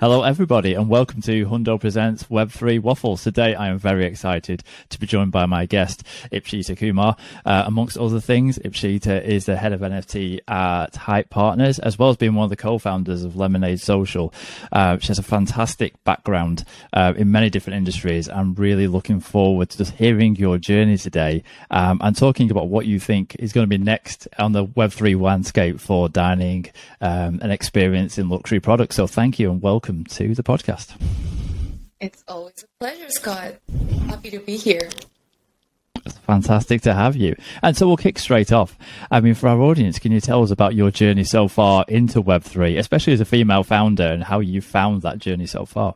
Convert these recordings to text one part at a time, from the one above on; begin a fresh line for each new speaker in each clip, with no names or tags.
Hello, everybody, and welcome to Hundo Presents Web3 Waffles. Today, I am very excited to be joined by my guest, Ipshita Kumar. Uh, amongst other things, Ipshita is the head of NFT at Hype Partners, as well as being one of the co-founders of Lemonade Social. Uh, she has a fantastic background uh, in many different industries. I'm really looking forward to just hearing your journey today um, and talking about what you think is going to be next on the Web3 landscape for dining um, and experience in luxury products. So, thank you and welcome welcome to the podcast.
It's always a pleasure, Scott. Happy to be here.
It's fantastic to have you. And so we'll kick straight off. I mean, for our audience, can you tell us about your journey so far into Web3, especially as a female founder, and how you found that journey so far?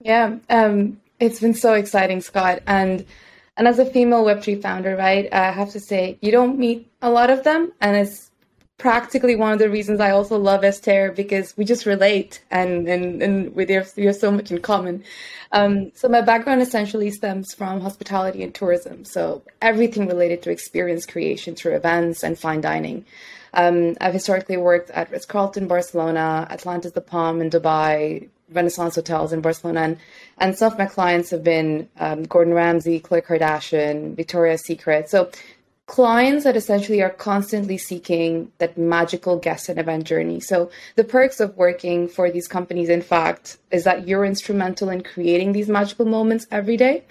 Yeah, um, it's been so exciting, Scott. And and as a female Web3 founder, right, I have to say you don't meet a lot of them, and it's practically one of the reasons I also love Esther because we just relate and and and we have, we have so much in common. Um, so my background essentially stems from hospitality and tourism, so everything related to experience creation through events and fine dining. Um, I've historically worked at Ritz Carlton Barcelona, Atlantis the Palm in Dubai, Renaissance hotels in Barcelona, and, and some of my clients have been um, Gordon Ramsay, Khloe Kardashian, Victoria's Secret. So clients that essentially are constantly seeking that magical guest and event journey. So the perks of working for these companies, in fact, is that you're instrumental in creating these magical moments every day,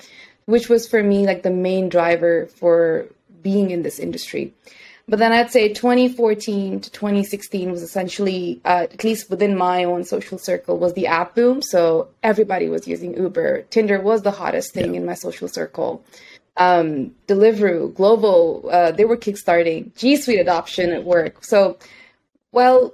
which was for me like the main driver for being in this industry. But then I'd say 2014 to 2016 was essentially, uh, at least within my own social circle, was the app boom. So everybody was using Uber. Tinder was the hottest thing yeah. in my social circle um, Deliveroo, Glovo, uh, they were kickstarting G Suite adoption at work. So, well,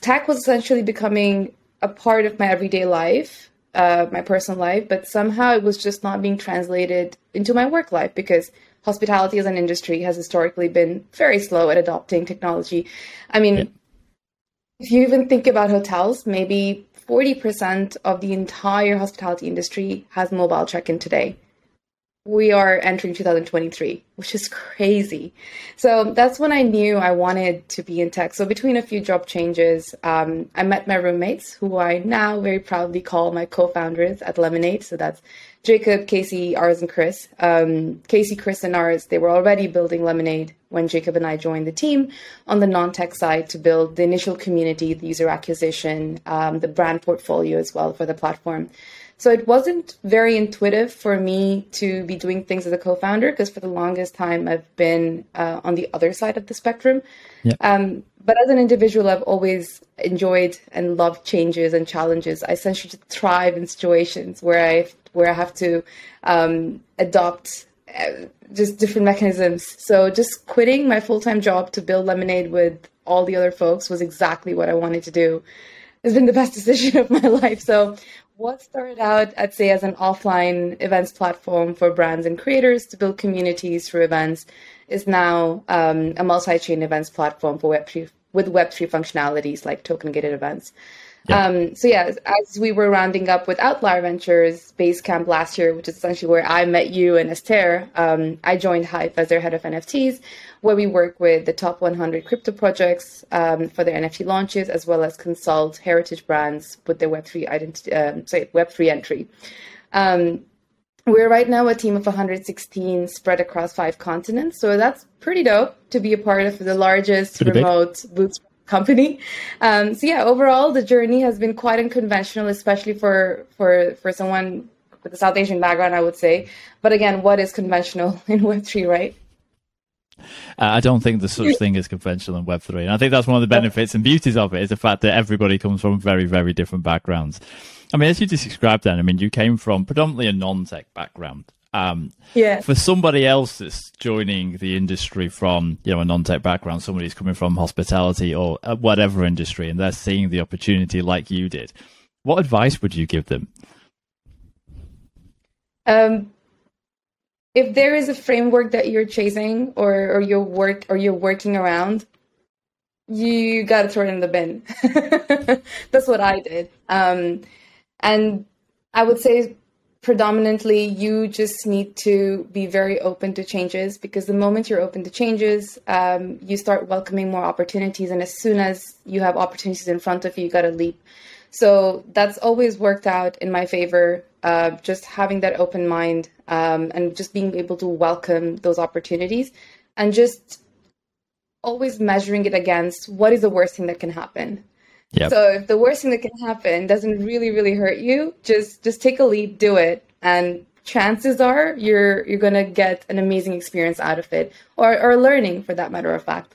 tech was essentially becoming a part of my everyday life, uh, my personal life, but somehow it was just not being translated into my work life because hospitality as an industry has historically been very slow at adopting technology. I mean, yeah. if you even think about hotels, maybe 40% of the entire hospitality industry has mobile check in today we are entering 2023, which is crazy. So that's when I knew I wanted to be in tech. So between a few job changes, um, I met my roommates, who I now very proudly call my co-founders at Lemonade. So that's Jacob, Casey, Ars, and Chris. Um, Casey, Chris, and Ars, they were already building Lemonade when Jacob and I joined the team on the non-tech side to build the initial community, the user acquisition, um, the brand portfolio as well for the platform. So it wasn't very intuitive for me to be doing things as a co-founder because for the longest time I've been uh, on the other side of the spectrum. Yeah. Um, but as an individual, I've always enjoyed and loved changes and challenges. I essentially thrive in situations where I where I have to um, adopt uh, just different mechanisms. So just quitting my full time job to build Lemonade with all the other folks was exactly what I wanted to do. It's been the best decision of my life. So what started out, I'd say, as an offline events platform for brands and creators to build communities through events is now um, a multi-chain events platform for Web3 with Web3 functionalities like token gated events. Yeah. Um, so yeah, as we were rounding up with Outlier Ventures Basecamp last year, which is essentially where I met you and Esther, um, I joined Hype as their head of NFTs, where we work with the top 100 crypto projects um, for their NFT launches, as well as consult heritage brands with their Web3 identity, um, sorry, Web3 entry. Um, we're right now a team of 116 spread across five continents, so that's pretty dope to be a part of the largest pretty remote bootstrap company. Um, so yeah, overall the journey has been quite unconventional, especially for for for someone with a South Asian background, I would say. But again, what is conventional in Web three, right?
Uh, I don't think there's such thing as conventional in Web3. And I think that's one of the benefits and beauties of it is the fact that everybody comes from very, very different backgrounds. I mean, as you just described then, I mean, you came from predominantly a non-tech background. Um,
yeah.
For somebody else that's joining the industry from you know a non-tech background, somebody who's coming from hospitality or uh, whatever industry, and they're seeing the opportunity like you did, what advice would you give them?
Um, if there is a framework that you're chasing or or your work or you're working around, you got to throw it in the bin. That's what I did. Um, and I would say predominantly you just need to be very open to changes because the moment you're open to changes um, you start welcoming more opportunities and as soon as you have opportunities in front of you you got to leap So that's always worked out in my favor. Uh, just having that open mind um, and just being able to welcome those opportunities and just always measuring it against what is the worst thing that can happen. Yep. So if the worst thing that can happen doesn't really really hurt you, just just take a leap, do it, and chances are you're you're gonna get an amazing experience out of it, or or learning for that matter of fact.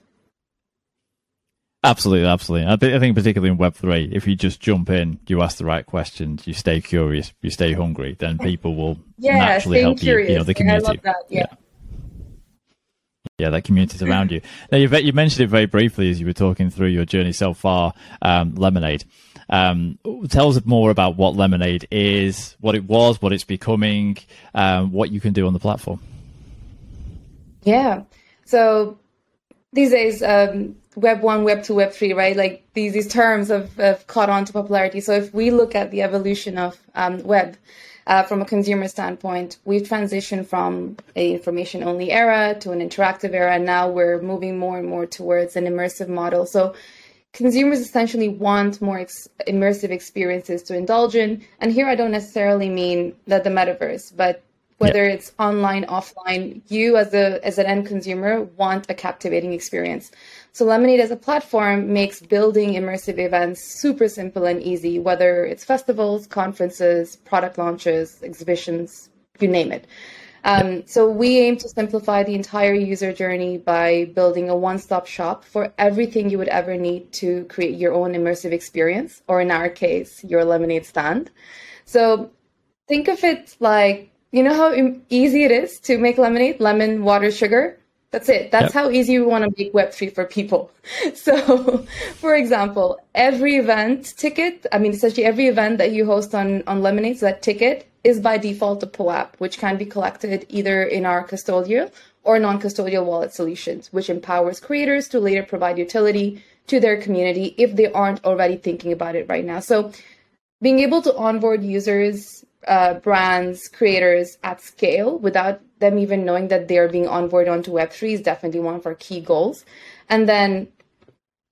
Absolutely, absolutely. I, th- I, think particularly in Web three, if you just jump in, you ask the right questions, you stay curious, you stay hungry, then people will yeah, naturally help curious. you. You know, the community.
That, yeah. yeah.
Yeah, that community's around you. Now, you, you mentioned it very briefly as you were talking through your journey so far, um, Lemonade. Um, tell us more about what Lemonade is, what it was, what it's becoming, um, what you can do on the platform.
Yeah. So these days, um, Web one, Web two, Web three, right? Like these these terms have, have caught on to popularity. So if we look at the evolution of um, web uh, from a consumer standpoint, we've transitioned from a information only era to an interactive era, and now we're moving more and more towards an immersive model. So consumers essentially want more ex- immersive experiences to indulge in. And here I don't necessarily mean that the metaverse, but whether it's online, offline, you as a as an end consumer want a captivating experience. So Lemonade as a platform makes building immersive events super simple and easy, whether it's festivals, conferences, product launches, exhibitions, you name it. Um, so we aim to simplify the entire user journey by building a one-stop shop for everything you would ever need to create your own immersive experience, or in our case, your lemonade stand. So think of it like you know how easy it is to make lemonade, lemon, water, sugar. That's it. That's yep. how easy we want to make Web3 for people. So, for example, every event ticket, I mean, essentially every event that you host on, on Lemonade, so that ticket is by default a POAP, which can be collected either in our custodial or non custodial wallet solutions, which empowers creators to later provide utility to their community if they aren't already thinking about it right now. So, being able to onboard users uh, brands, creators at scale without them even knowing that they're being onboarded onto Web3 is definitely one of our key goals. And then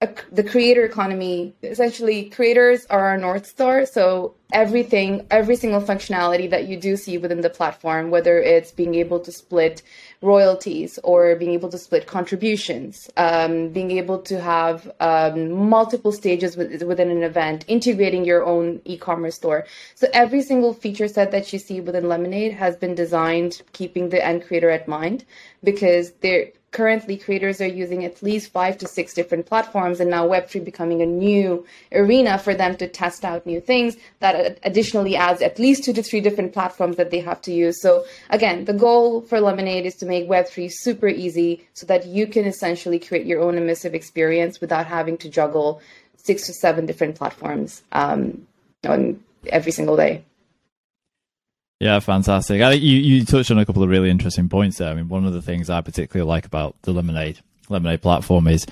a, the creator economy, essentially, creators are our North Star. So everything, every single functionality that you do see within the platform, whether it's being able to split royalties or being able to split contributions, um, being able to have um, multiple stages within an event, integrating your own e-commerce store. So every single feature set that you see within Lemonade has been designed keeping the end creator at mind because they're currently creators are using at least five to six different platforms and now web3 becoming a new arena for them to test out new things that additionally adds at least two to three different platforms that they have to use. So again the goal for lemonade is to make web3 super easy so that you can essentially create your own immersive experience without having to juggle six to seven different platforms um, on every single day
yeah, fantastic. I, think you you touched on a couple of really interesting points there. I mean, one of the things I particularly like about the Lemonade Lemonade platform is,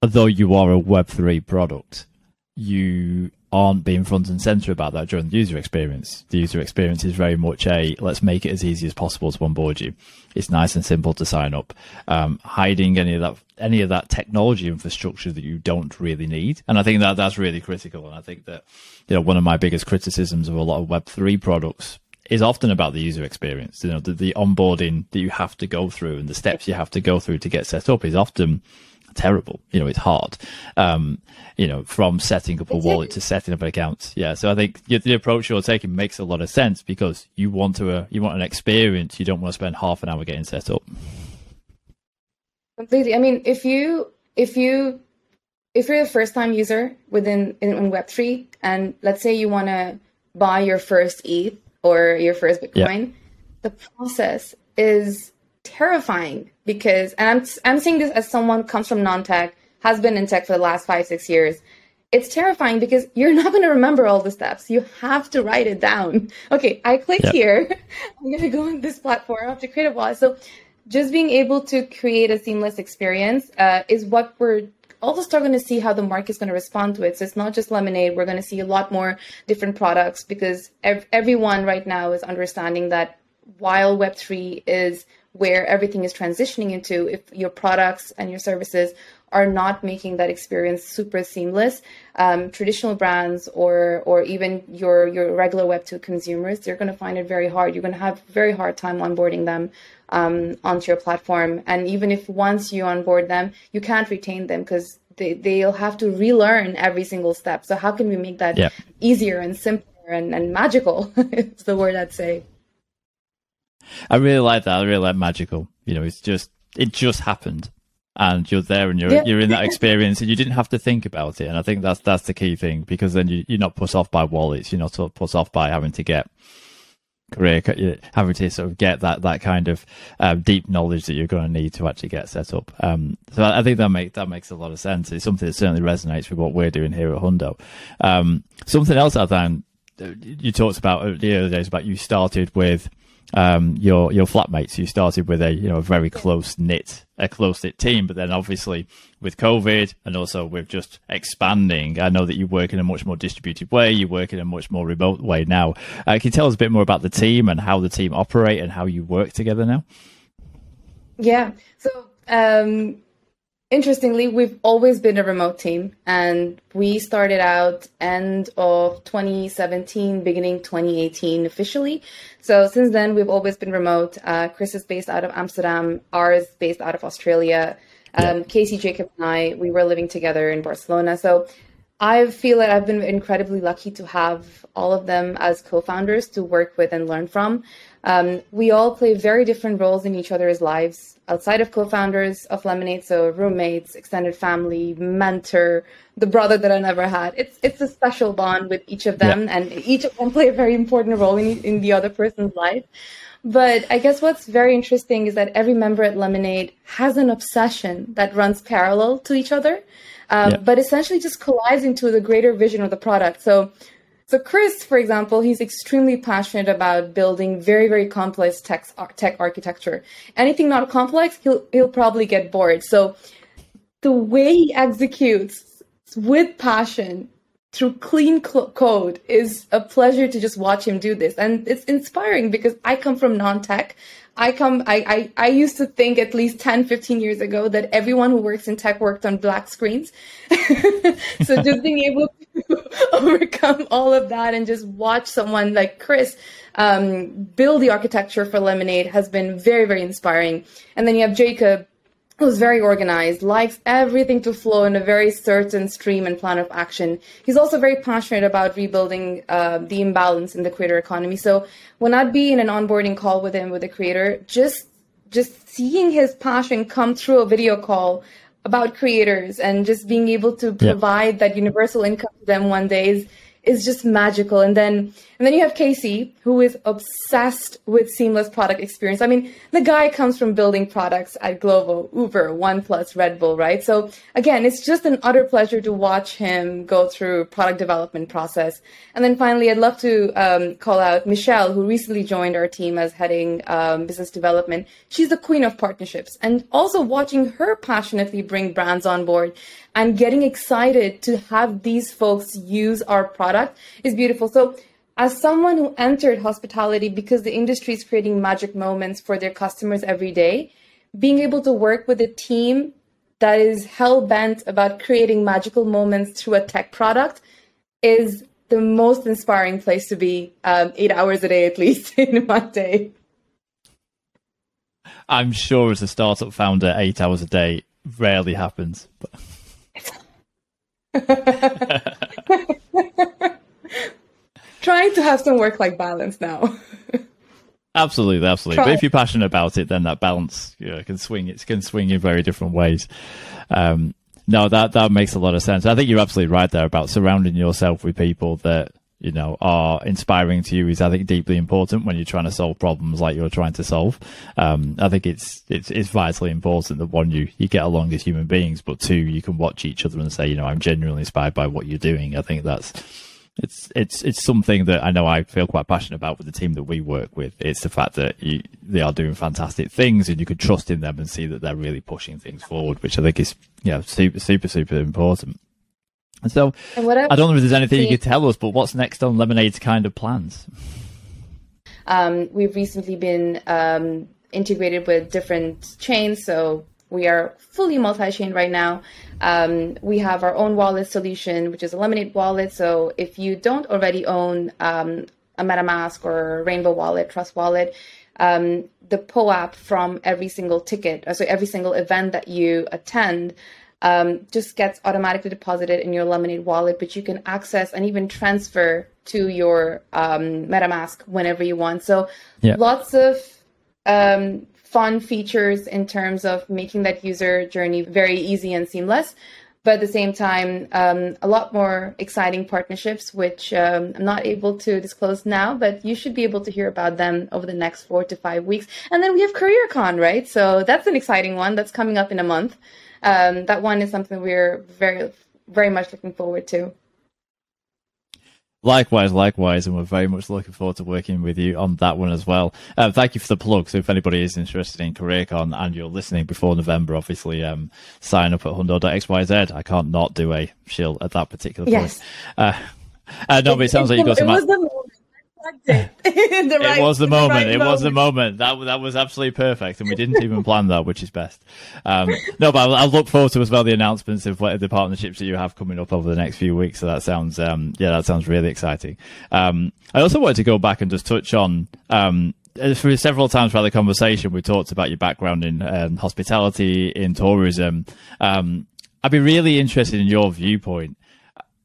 although you are a Web three product, you aren't being front and center about that during the user experience. The user experience is very much a let's make it as easy as possible to onboard you. It's nice and simple to sign up. Um, hiding any of that any of that technology infrastructure that you don't really need, and I think that that's really critical. And I think that you know one of my biggest criticisms of a lot of Web three products is often about the user experience. You know, the, the onboarding that you have to go through and the steps you have to go through to get set up is often terrible. You know, it's hard. Um, you know, from setting up a wallet to setting up an account. Yeah. So I think the approach you're taking makes a lot of sense because you want to, uh, you want an experience. You don't want to spend half an hour getting set up.
Completely. I mean, if you, if you, if you're a first time user within in, in Web3 and let's say you want to buy your first ETH or your first Bitcoin, yeah. the process is terrifying because, and I'm, I'm saying this as someone comes from non-tech, has been in tech for the last five, six years. It's terrifying because you're not going to remember all the steps. You have to write it down. Okay, I click yep. here. I'm going to go on this platform. I have to create a wallet. So just being able to create a seamless experience uh, is what we're also starting to see how the market is going to respond to it. So it's not just lemonade. We're going to see a lot more different products because ev- everyone right now is understanding that while Web3 is where everything is transitioning into, if your products and your services are not making that experience super seamless, um, traditional brands or or even your your regular Web two consumers, they're going to find it very hard. You're going to have very hard time onboarding them um, onto your platform, and even if once you onboard them, you can't retain them because they they'll have to relearn every single step. So how can we make that easier and simpler and, and magical? it's the word I'd say.
I really like that. I really like magical. You know, it's just it just happened and you're there and you're yeah. you're in that experience and you didn't have to think about it. And i think that's that's the key thing because then you, you're not put off by wallets. You're not put off by having to get career having to sort of get that that kind of um, deep knowledge that you're going to need to actually get set up. Um, so I, think that makes that makes a lot of sense. It's something that certainly resonates with what we're doing here at hundo. Um, something else i found uh, you talked about the other days about you started with um, your your flatmates. You started with a you know a very close knit a close knit team, but then obviously with COVID and also with just expanding, I know that you work in a much more distributed way. You work in a much more remote way now. Uh, can you tell us a bit more about the team and how the team operate and how you work together now?
Yeah. So um, interestingly, we've always been a remote team, and we started out end of 2017, beginning 2018 officially. So since then, we've always been remote. Uh, Chris is based out of Amsterdam. Ars is based out of Australia. Um, yeah. Casey, Jacob, and I, we were living together in Barcelona. So I feel that I've been incredibly lucky to have all of them as co-founders to work with and learn from. Um, we all play very different roles in each other's lives outside of co-founders of Lemonade, so roommates, extended family, mentor, the brother that I never had. It's it's a special bond with each of them, yeah. and each of them play a very important role in in the other person's life. But I guess what's very interesting is that every member at Lemonade has an obsession that runs parallel to each other um, yeah. but essentially just collides into the greater vision of the product. So, so Chris, for example, he's extremely passionate about building very, very complex tech, tech architecture. Anything not complex, he'll he'll probably get bored. So, the way he executes with passion through clean cl- code is a pleasure to just watch him do this and it's inspiring because i come from non-tech I come, I, I, I used to think at least 10, 15 years ago that everyone who works in tech worked on black screens. so just being able overcome all of that and just watch someone like Chris um, build the architecture for Lemonade has been very, very inspiring. And then you have Jacob who's very organized, likes everything to flow in a very certain stream and plan of action. He's also very passionate about rebuilding uh, the imbalance in the creator economy. So when I'd be in an onboarding call with him with a creator, just just seeing his passion come through a video call about creators and just being able to provide yeah. that universal income to them one day is is just magical. And then and then you have Casey, who is obsessed with seamless product experience. I mean, the guy comes from building products at Glovo, Uber, OnePlus, Red Bull, right? So again, it's just an utter pleasure to watch him go through product development process. And then finally, I'd love to um, call out Michelle, who recently joined our team as heading um, business development. She's the queen of partnerships, and also watching her passionately bring brands on board and getting excited to have these folks use our product is beautiful. So as someone who entered hospitality because the industry is creating magic moments for their customers every day, being able to work with a team that is hell bent about creating magical moments through a tech product is the most inspiring place to be um, eight hours a day at least in one day.
I'm sure as a startup founder, eight hours a day rarely happens.
trying to have some work life balance now.
absolutely, absolutely. Try. But if you're passionate about it, then that balance you know, can swing. It can swing in very different ways. Um, no, that that makes a lot of sense. I think you're absolutely right there about surrounding yourself with people that you know are inspiring to you is I think deeply important when you're trying to solve problems like you're trying to solve. Um, I think it's it's it's vitally important that one you you get along as human beings, but two you can watch each other and say you know I'm genuinely inspired by what you're doing. I think that's it's it's it's something that I know I feel quite passionate about with the team that we work with. It's the fact that you, they are doing fantastic things, and you can trust in them and see that they're really pushing things forward, which I think is yeah super super super important. And so and I don't know if there's anything you could tell us, but what's next on Lemonade's kind of plans?
Um, we've recently been um, integrated with different chains, so We are fully multi-chain right now. Um, we have our own wallet solution, which is a Lemonade wallet. So if you don't already own um, a MetaMask or Rainbow Wallet, Trust Wallet, um, the POAP from every single ticket, uh, so every single event that you attend, um, just gets automatically deposited in your Lemonade wallet, but you can access and even transfer to your um, MetaMask whenever you want. So yeah. lots of um, fun features in terms of making that user journey very easy and seamless. But at the same time, um, a lot more exciting partnerships, which um, I'm not able to disclose now, but you should be able to hear about them over the next four to five weeks. And then we have CareerCon, right? So that's an exciting one that's coming up in a month um, that one is something we're very, very much looking forward to.
Likewise, likewise, and we're very much looking forward to working with you on that one as well. Uh, thank you for the plug. So, if anybody is interested in CareerCon and you're listening before November, obviously um, sign up at hundo.xyz. I can't not do a shill at that particular yes. point. Uh, uh, no, but it sounds like you got some
it.
right, it was the moment. The right it moment. was the moment. That that was absolutely perfect, and we didn't even plan that, which is best. Um, no, but I'll, I'll, look forward to as well the announcements of what the partnerships that you have coming up over the next few weeks. So that sounds, um, yeah, that sounds really exciting. Um, I also wanted to go back and just touch on. Um, for several times throughout the conversation, we talked about your background in um, hospitality, in tourism. Um, I'd be really interested in your viewpoint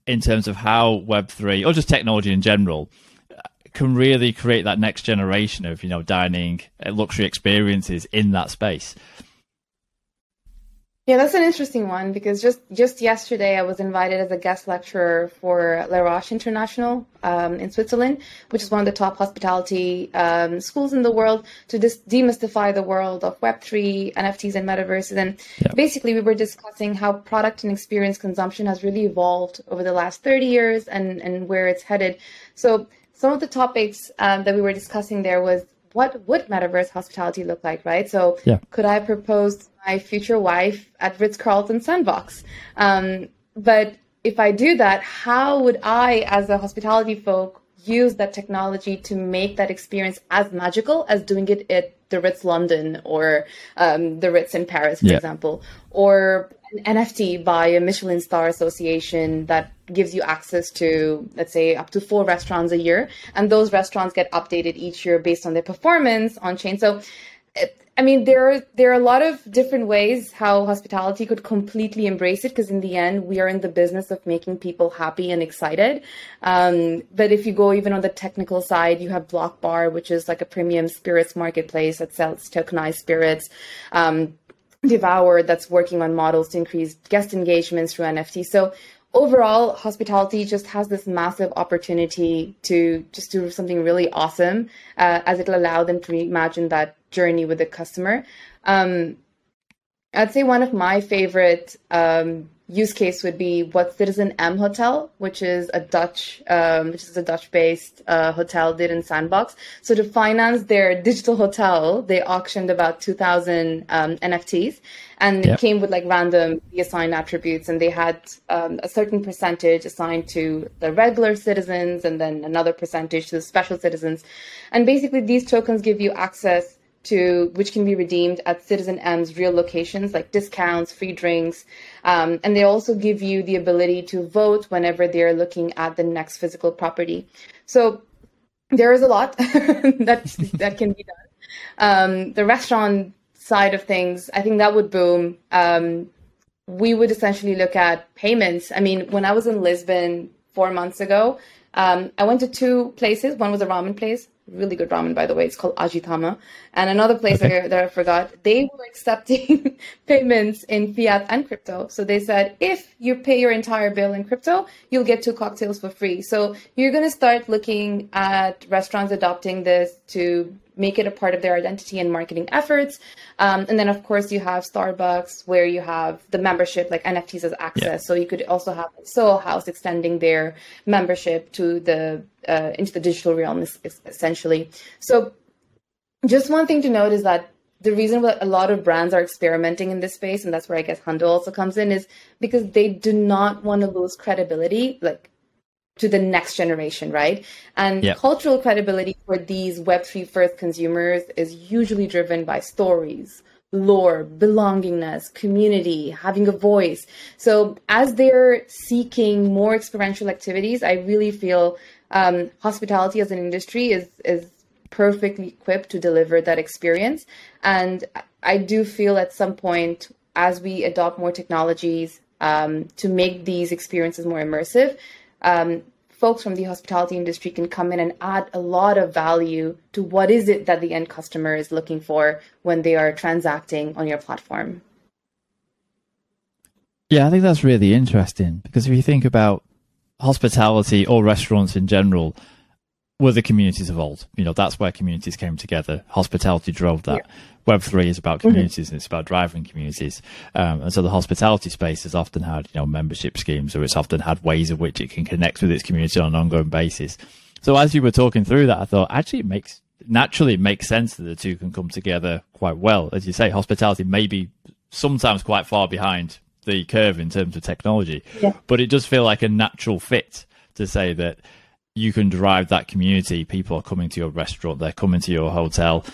in terms of how Web3 or just technology in general can really create that next generation of you know dining uh, luxury experiences in that space.
Yeah, that's an interesting one because just just yesterday I was invited as a guest lecturer for Les Roches International um, in Switzerland, which is one of the top hospitality um, schools in the world, to just demystify the world of Web three, NFTs, and metaverses. And yeah. basically, we were discussing how product and experience consumption has really evolved over the last thirty years and and where it's headed. So some of the topics um, that we were discussing there was what would metaverse hospitality look like, right? So, yeah. could I propose my future wife at Ritz Carlton Sandbox? Um, but if I do that, how would I, as a hospitality folk, use that technology to make that experience as magical as doing it at the Ritz London or um, the Ritz in Paris, for yeah. example, or an NFT by a Michelin Star Association that gives you access to, let's say, up to four restaurants a year. And those restaurants get updated each year based on their performance on chain. So, I mean, there are, there are a lot of different ways how hospitality could completely embrace it because in the end, we are in the business of making people happy and excited. Um, but if you go even on the technical side, you have Block Bar, which is like a premium spirits marketplace that sells tokenized spirits. Um, Devour that's working on models to increase guest engagements through NFT. So overall, hospitality just has this massive opportunity to just do something really awesome, uh, as it'll allow them to reimagine that journey with the customer. Um, I'd say one of my favorite um, use case would be what Citizen M Hotel, which is a Dutch, um, which is a Dutch-based uh, hotel, did in Sandbox. So to finance their digital hotel, they auctioned about 2,000 um, NFTs, and yep. it came with like random assigned attributes, and they had um, a certain percentage assigned to the regular citizens, and then another percentage to the special citizens. And basically, these tokens give you access to which can be redeemed at Citizen M's real locations like discounts, free drinks, um, and they also give you the ability to vote whenever they're looking at the next physical property. So there is a lot that that can be done. Um, the restaurant side of things, I think that would boom. Um, we would essentially look at payments. I mean, when I was in Lisbon four months ago, um, I went to two places. One was a ramen place, really good ramen by the way. It's called Ajitama. And another place okay. that, that I forgot, they were accepting payments in fiat and crypto. So they said if you pay your entire bill in crypto, you'll get two cocktails for free. So you're going to start looking at restaurants adopting this to make it a part of their identity and marketing efforts. Um, and then, of course, you have Starbucks where you have the membership, like NFTs as access. Yeah. So you could also have Soho House extending their membership to the uh, into the digital realm, essentially. So, just one thing to note is that the reason why a lot of brands are experimenting in this space, and that's where I guess Hundo also comes in, is because they do not want to lose credibility. Like to the next generation, right? And yep. cultural credibility for these Web3 first consumers is usually driven by stories, lore, belongingness, community, having a voice. So as they're seeking more experiential activities, I really feel um, hospitality as an industry is is perfectly equipped to deliver that experience. And I do feel at some point, as we adopt more technologies um, to make these experiences more immersive, um, folks from the hospitality industry can come in and add a lot of value to what is it that the end customer is looking for when they are transacting on your platform.
Yeah, I think that's really interesting because if you think about hospitality or restaurants in general, were the communities of old. You know, that's where communities came together. Hospitality drove that. Yeah. Web three is about communities mm-hmm. and it's about driving communities. Um, and so the hospitality space has often had, you know, membership schemes or it's often had ways of which it can connect with its community on an ongoing basis. So as you were talking through that, I thought actually it makes naturally it makes sense that the two can come together quite well. As you say, hospitality may be sometimes quite far behind the curve in terms of technology, yeah. but it does feel like a natural fit to say that you can drive that community. People are coming to your restaurant, they're coming to your hotel.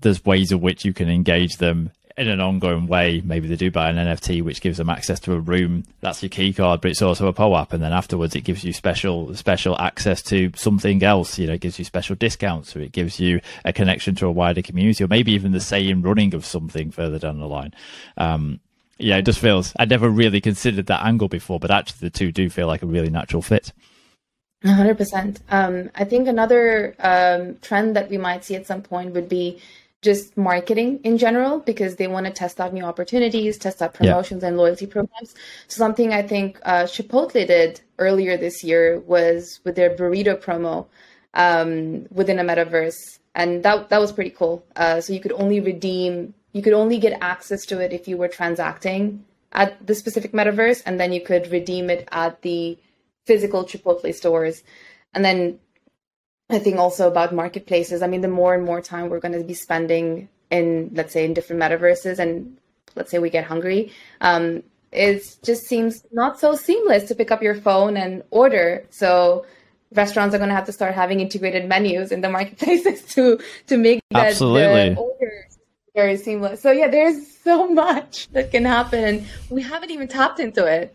There's ways of which you can engage them in an ongoing way. Maybe they do buy an NFT, which gives them access to a room. That's your key card, but it's also a POAP. And then afterwards, it gives you special special access to something else. You know, it gives you special discounts, or it gives you a connection to a wider community, or maybe even the same running of something further down the line. Um, yeah, it just feels. I never really considered that angle before, but actually, the two do feel like a really natural fit.
100%. Um, I think another um, trend that we might see at some point would be just marketing in general because they want to test out new opportunities, test out promotions yeah. and loyalty programs. So something I think uh, Chipotle did earlier this year was with their burrito promo um, within a metaverse, and that that was pretty cool. Uh, so you could only redeem, you could only get access to it if you were transacting at the specific metaverse, and then you could redeem it at the physical Chipotle stores. And then I think also about marketplaces. I mean, the more and more time we're going to be spending in, let's say, in different metaverses, and let's say we get hungry, um, it just seems not so seamless to pick up your phone and order. So restaurants are going to have to start having integrated menus in the marketplaces to to make that
Absolutely.
order very seamless. So yeah, there's so much that can happen, and we haven't even tapped into it.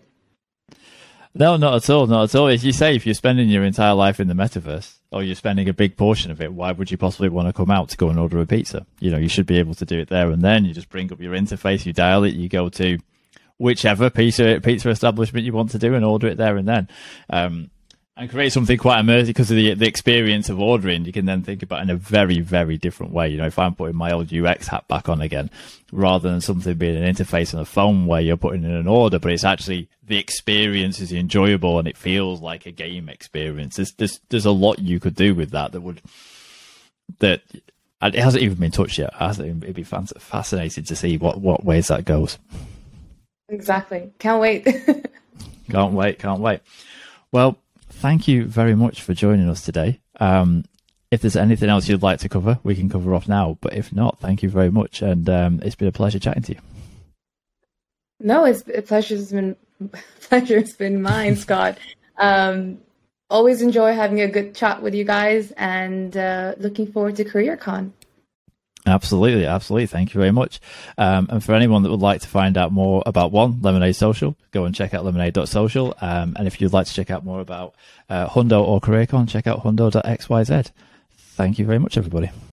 No, not at all. Not at all. As you say, if you're spending your entire life in the metaverse, or you're spending a big portion of it, why would you possibly want to come out to go and order a pizza? You know, you should be able to do it there and then. You just bring up your interface, you dial it, you go to whichever pizza pizza establishment you want to do and order it there and then. Um, and create something quite immersive because of the the experience of ordering. You can then think about in a very very different way. You know, if I'm putting my old UX hat back on again, rather than something being an interface on a phone where you're putting in an order, but it's actually the experience is enjoyable and it feels like a game experience. There's there's there's a lot you could do with that that would that it hasn't even been touched yet. I think It'd be fascinating to see what what ways that goes.
Exactly. Can't wait.
can't wait. Can't wait. Well, thank you very much for joining us today. Um, if there's anything else you'd like to cover, we can cover off now. But if not, thank you very much, and um, it's been a pleasure chatting to you.
No, it's a pleasure's been pleasure's been mine, Scott. Um, always enjoy having a good chat with you guys, and uh, looking forward to CareerCon.
Absolutely, absolutely. Thank you very much. Um, and for anyone that would like to find out more about one Lemonade Social, go and check out lemonade.social. Um, and if you'd like to check out more about uh, Hundo or CareerCon, check out hundo.xyz. Thank you very much, everybody.